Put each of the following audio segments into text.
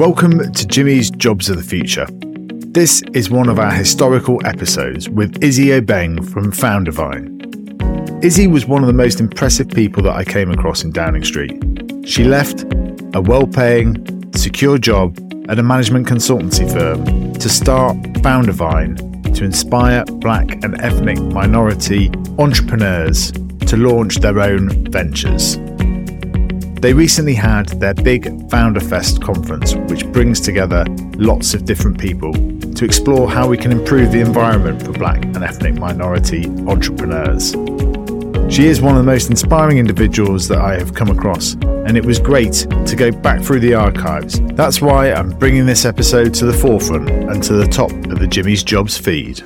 Welcome to Jimmy's Jobs of the Future. This is one of our historical episodes with Izzy Obeng from Foundervine. Izzy was one of the most impressive people that I came across in Downing Street. She left a well paying, secure job at a management consultancy firm to start Foundervine to inspire black and ethnic minority entrepreneurs to launch their own ventures. They recently had their big Founder Fest conference, which brings together lots of different people to explore how we can improve the environment for black and ethnic minority entrepreneurs. She is one of the most inspiring individuals that I have come across, and it was great to go back through the archives. That's why I'm bringing this episode to the forefront and to the top of the Jimmy's Jobs feed.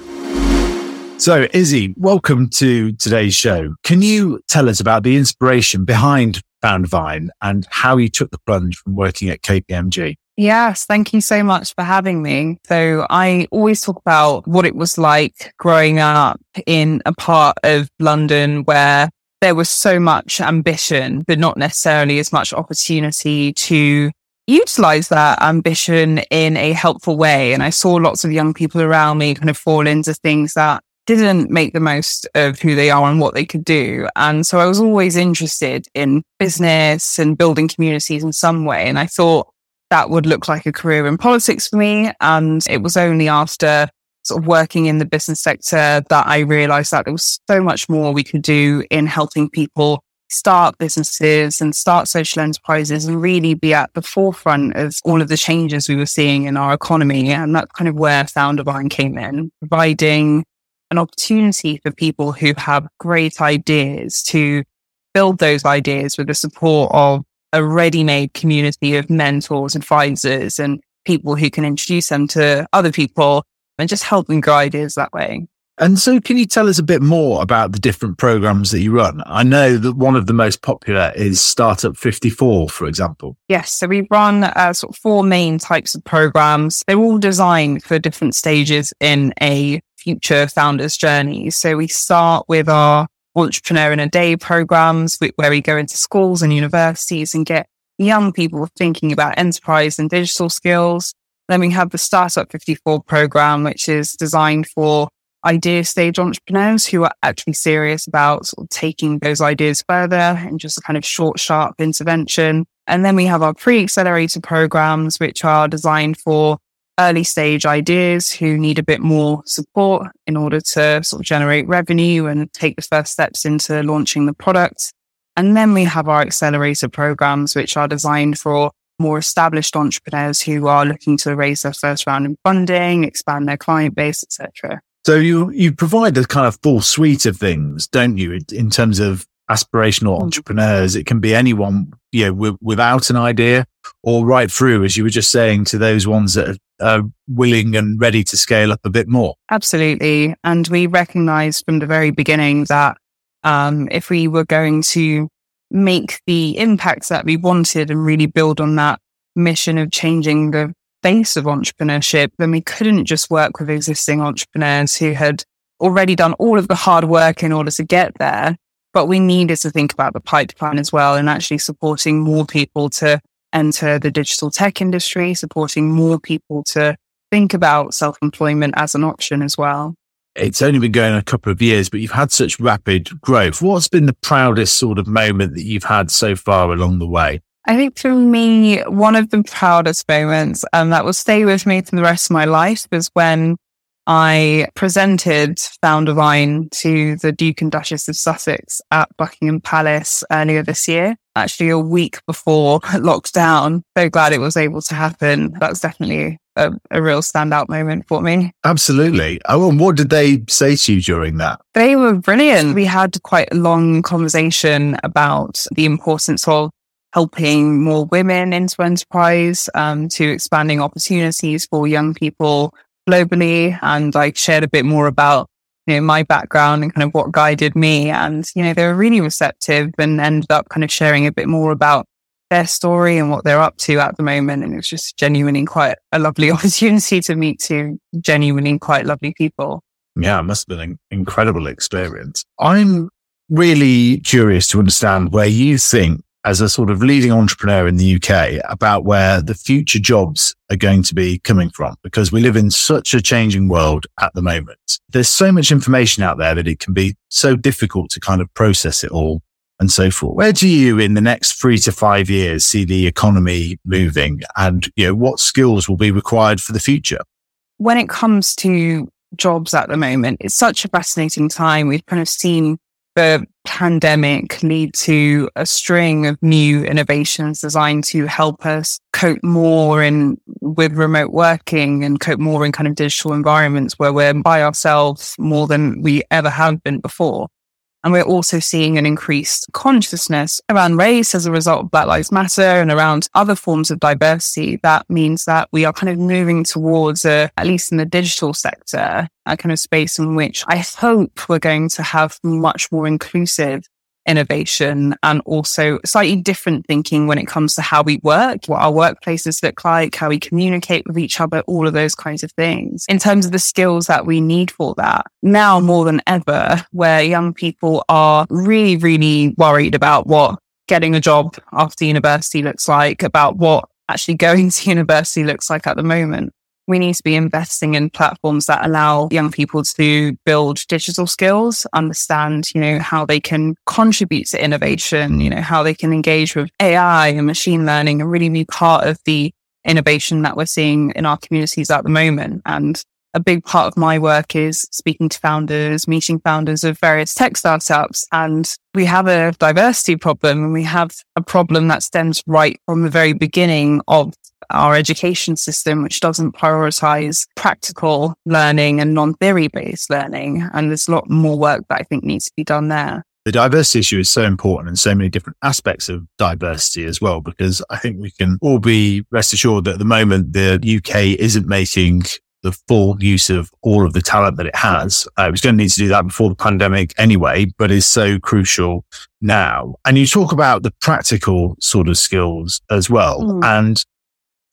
So, Izzy, welcome to today's show. Can you tell us about the inspiration behind Foundervine and how you took the plunge from working at KPMG? Yes, thank you so much for having me. So I always talk about what it was like growing up in a part of London where there was so much ambition, but not necessarily as much opportunity to utilize that ambition in a helpful way. And I saw lots of young people around me kind of fall into things that didn't make the most of who they are and what they could do. And so I was always interested in business and building communities in some way. And I thought that would look like a career in politics for me. And it was only after sort of working in the business sector that I realized that there was so much more we could do in helping people start businesses and start social enterprises and really be at the forefront of all of the changes we were seeing in our economy. And that's kind of where Foundervine came in, providing an opportunity for people who have great ideas to build those ideas with the support of a ready made community of mentors, advisors, and people who can introduce them to other people and just help them grow ideas that way. And so, can you tell us a bit more about the different programs that you run? I know that one of the most popular is Startup 54, for example. Yes. So, we run uh, sort of four main types of programs. They're all designed for different stages in a future founder's journeys. So, we start with our entrepreneur in a day programs where we go into schools and universities and get young people thinking about enterprise and digital skills. Then we have the Startup 54 program, which is designed for idea stage entrepreneurs who are actually serious about sort of taking those ideas further and just a kind of short, sharp intervention. And then we have our pre-accelerator programs, which are designed for early stage ideas who need a bit more support in order to sort of generate revenue and take the first steps into launching the product. And then we have our accelerator programs, which are designed for more established entrepreneurs who are looking to raise their first round in funding, expand their client base, etc. So you you provide a kind of full suite of things, don't you, in terms of aspirational mm. entrepreneurs? It can be anyone, you know, w- without an idea, or right through, as you were just saying, to those ones that are willing and ready to scale up a bit more. Absolutely. And we recognized from the very beginning that um, if we were going to make the impacts that we wanted and really build on that mission of changing the face of entrepreneurship, then we couldn't just work with existing entrepreneurs who had already done all of the hard work in order to get there. But we needed to think about the pipeline as well and actually supporting more people to enter the digital tech industry, supporting more people to think about self employment as an option as well. It's only been going a couple of years, but you've had such rapid growth. What's been the proudest sort of moment that you've had so far along the way? I think for me, one of the proudest moments, and that will stay with me for the rest of my life, was when I presented Foundervine to the Duke and Duchess of Sussex at Buckingham Palace uh, earlier this year, actually a week before lockdown. So glad it was able to happen. That's definitely a, a, real standout moment for me. Absolutely. Oh, and what did they say to you during that? They were brilliant. We had quite a long conversation about the importance of helping more women into enterprise, um, to expanding opportunities for young people globally. And I shared a bit more about, you know, my background and kind of what guided me. And, you know, they were really receptive and ended up kind of sharing a bit more about their story and what they're up to at the moment. And it was just genuinely quite a lovely opportunity to meet two genuinely quite lovely people. Yeah, it must have been an incredible experience. I'm really curious to understand where you think as a sort of leading entrepreneur in the UK about where the future jobs are going to be coming from because we live in such a changing world at the moment. There's so much information out there that it can be so difficult to kind of process it all and so forth. Where do you in the next three to five years see the economy moving and you know what skills will be required for the future? When it comes to jobs at the moment, it's such a fascinating time. We've kind of seen the pandemic lead to a string of new innovations designed to help us cope more in with remote working and cope more in kind of digital environments where we're by ourselves more than we ever have been before. And we're also seeing an increased consciousness around race as a result of Black Lives Matter and around other forms of diversity. That means that we are kind of moving towards a, at least in the digital sector, a kind of space in which I hope we're going to have much more inclusive innovation and also slightly different thinking when it comes to how we work, what our workplaces look like, how we communicate with each other, all of those kinds of things in terms of the skills that we need for that. Now more than ever, where young people are really, really worried about what getting a job after university looks like, about what actually going to university looks like at the moment we need to be investing in platforms that allow young people to build digital skills, understand, you know, how they can contribute to innovation, you know, how they can engage with AI and machine learning and really be part of the innovation that we're seeing in our communities at the moment. And a big part of my work is speaking to founders, meeting founders of various tech startups. And we have a diversity problem and we have a problem that stems right from the very beginning of our education system, which doesn't prioritize practical learning and non theory based learning. And there's a lot more work that I think needs to be done there. The diversity issue is so important and so many different aspects of diversity as well, because I think we can all be rest assured that at the moment the UK isn't making the full use of all of the talent that it has. Uh, it was going to need to do that before the pandemic anyway, but is so crucial now. And you talk about the practical sort of skills as well. Mm. And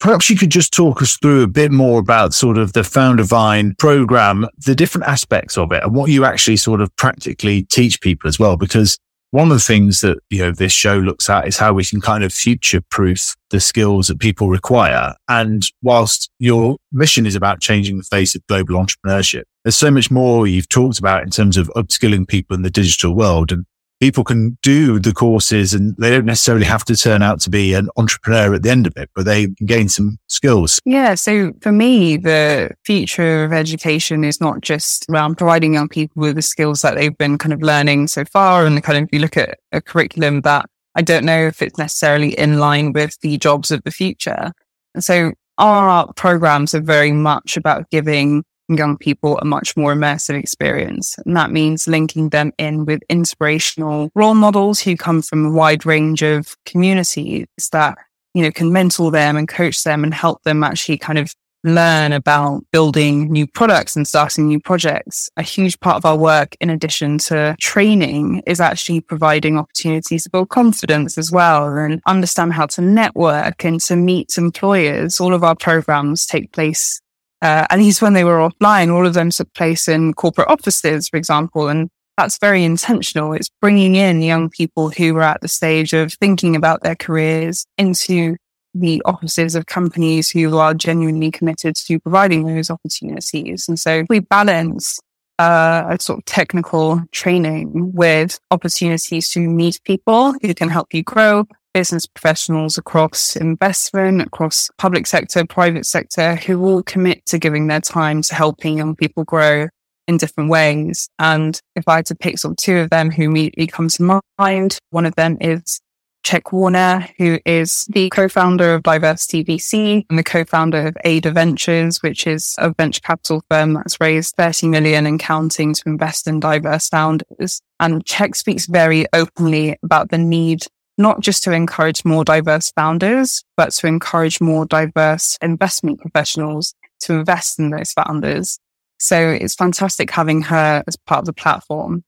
Perhaps you could just talk us through a bit more about sort of the Foundervine program, the different aspects of it and what you actually sort of practically teach people as well. Because one of the things that, you know, this show looks at is how we can kind of future proof the skills that people require. And whilst your mission is about changing the face of global entrepreneurship, there's so much more you've talked about in terms of upskilling people in the digital world. And people can do the courses and they don't necessarily have to turn out to be an entrepreneur at the end of it, but they gain some skills. Yeah. So for me, the future of education is not just around providing young people with the skills that they've been kind of learning so far. And kind of, you look at a curriculum that I don't know if it's necessarily in line with the jobs of the future. And so our programs are very much about giving young people a much more immersive experience. And that means linking them in with inspirational role models who come from a wide range of communities that, you know, can mentor them and coach them and help them actually kind of learn about building new products and starting new projects. A huge part of our work, in addition to training, is actually providing opportunities to build confidence as well and understand how to network and to meet employers. All of our programs take place uh, at least when they were offline, all of them took place in corporate offices, for example. And that's very intentional. It's bringing in young people who are at the stage of thinking about their careers into the offices of companies who are genuinely committed to providing those opportunities. And so we balance uh, a sort of technical training with opportunities to meet people who can help you grow, business professionals across investment, across public sector, private sector, who will commit to giving their time to helping young people grow in different ways. And if I had to pick sort of two of them who immediately come to mind, one of them is Check Warner, who is the co-founder of Diversity VC and the co-founder of Ada Ventures, which is a venture capital firm that's raised 30 million and counting to invest in diverse founders. And Czech speaks very openly about the need not just to encourage more diverse founders, but to encourage more diverse investment professionals to invest in those founders. So it's fantastic having her as part of the platform.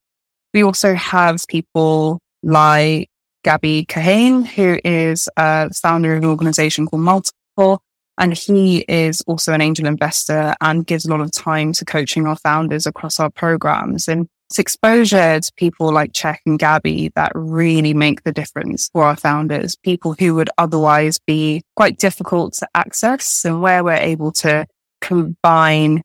We also have people like Gabby Kahane, who is uh, a founder of an organization called Multiple. And he is also an angel investor and gives a lot of time to coaching our founders across our programs. And it's exposure to people like Check and Gabby that really make the difference for our founders, people who would otherwise be quite difficult to access and where we're able to combine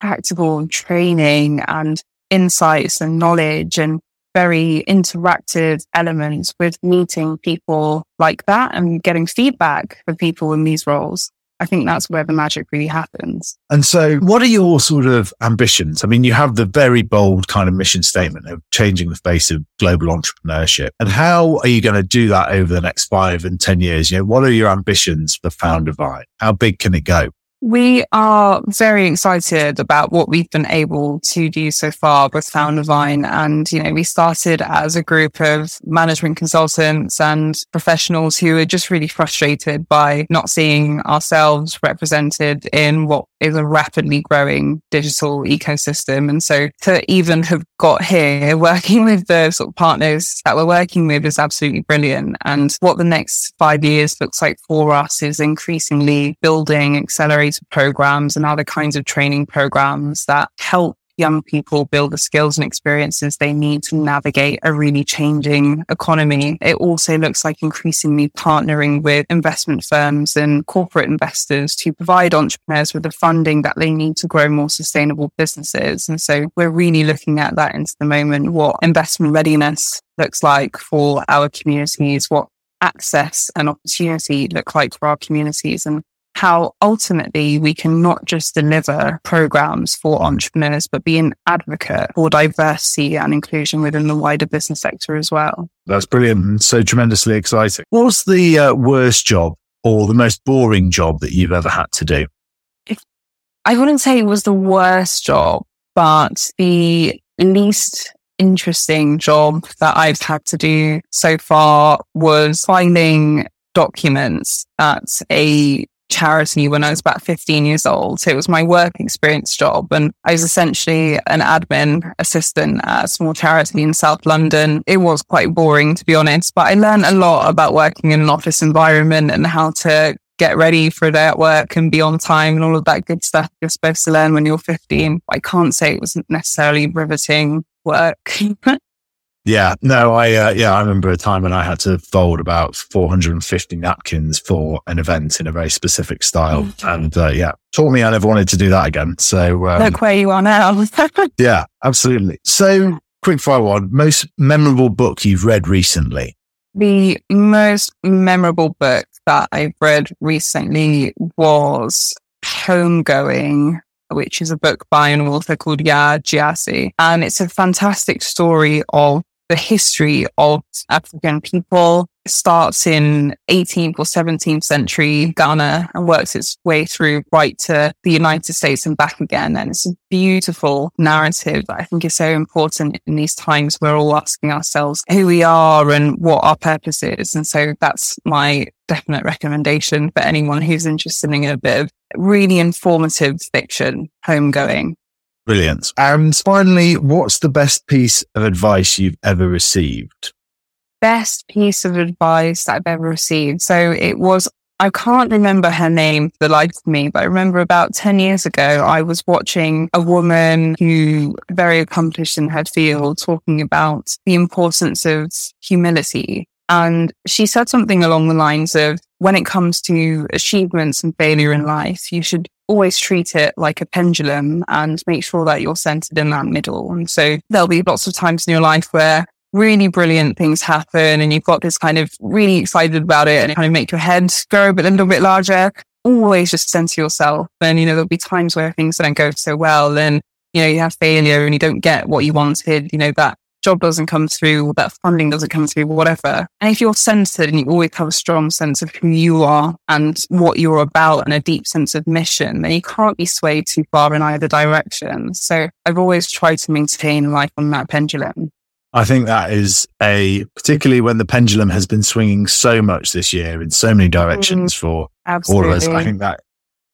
practical training and insights and knowledge and very interactive elements with meeting people like that and getting feedback from people in these roles. I think that's where the magic really happens. And so, what are your sort of ambitions? I mean, you have the very bold kind of mission statement of changing the face of global entrepreneurship. And how are you going to do that over the next five and 10 years? You know, what are your ambitions for Foundervine? How big can it go? We are very excited about what we've been able to do so far with Foundervine. And, you know, we started as a group of management consultants and professionals who are just really frustrated by not seeing ourselves represented in what is a rapidly growing digital ecosystem. And so to even have got here working with the sort of partners that we're working with is absolutely brilliant. And what the next five years looks like for us is increasingly building accelerator programs and other kinds of training programs that help young people build the skills and experiences they need to navigate a really changing economy. It also looks like increasingly partnering with investment firms and corporate investors to provide entrepreneurs with the funding that they need to grow more sustainable businesses. And so we're really looking at that into the moment, what investment readiness looks like for our communities, what access and opportunity look like for our communities and how ultimately we can not just deliver programs for entrepreneurs, but be an advocate for diversity and inclusion within the wider business sector as well. That's brilliant so tremendously exciting. What's the uh, worst job or the most boring job that you've ever had to do? If, I wouldn't say it was the worst job, but the least interesting job that I've had to do so far was finding documents at a charity when I was about 15 years old. It was my work experience job. And I was essentially an admin assistant at a small charity in South London. It was quite boring, to be honest, but I learned a lot about working in an office environment and how to get ready for a day at work and be on time and all of that good stuff you're supposed to learn when you're 15. I can't say it wasn't necessarily riveting work. Yeah, no, I uh, yeah, I remember a time when I had to fold about 450 napkins for an event in a very specific style, mm-hmm. and uh, yeah, taught me I never wanted to do that again. So um, look where you are now. yeah, absolutely. So, quick fire one: most memorable book you've read recently? The most memorable book that I've read recently was Homegoing which is a book by an author called Yaa Gyasi. And it's a fantastic story of the history of African people starts in 18th or 17th century Ghana and works its way through right to the United States and back again. And it's a beautiful narrative that I think is so important in these times. We're all asking ourselves who we are and what our purpose is. And so that's my definite recommendation for anyone who's interested in a bit of really informative fiction, homegoing. Brilliant. And finally, what's the best piece of advice you've ever received? Best piece of advice that I've ever received. So it was, I can't remember her name the life of me, but I remember about 10 years ago, I was watching a woman who very accomplished in her field talking about the importance of humility. And she said something along the lines of, when it comes to achievements and failure in life, you should always treat it like a pendulum and make sure that you're centered in that middle. And so there'll be lots of times in your life where really brilliant things happen and you've got this kind of really excited about it and it kind of make your head grow a, a little bit larger. Always just center yourself. And, you know, there'll be times where things don't go so well and, you know, you have failure and you don't get what you wanted. You know, that job doesn't come through, that funding doesn't come through, whatever. And if you're centered and you always have a strong sense of who you are and what you're about and a deep sense of mission, then you can't be swayed too far in either direction. So I've always tried to maintain life on that pendulum. I think that is a, particularly when the pendulum has been swinging so much this year in so many directions mm, for absolutely. all of us. I think that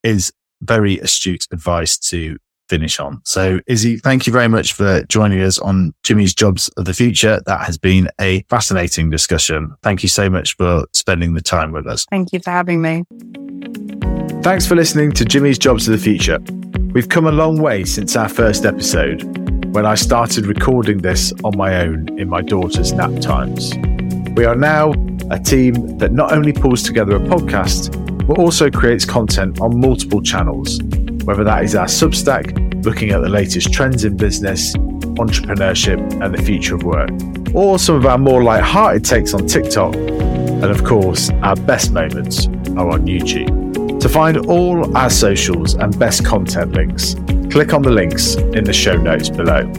is very astute advice to finish on. So, Izzy, thank you very much for joining us on Jimmy's Jobs of the Future. That has been a fascinating discussion. Thank you so much for spending the time with us. Thank you for having me. Thanks for listening to Jimmy's Jobs of the Future. We've come a long way since our first episode. when I started recording this on my own in my daughter's nap times. We are now a team that not only pulls together a podcast, but also creates content on multiple channels, whether that is our Substack, looking at the latest trends in business, entrepreneurship, and the future of work, or some of our more light-hearted takes on TikTok, and of course, our best moments are on YouTube. To find all our socials and best content links, click on the links in the show notes below.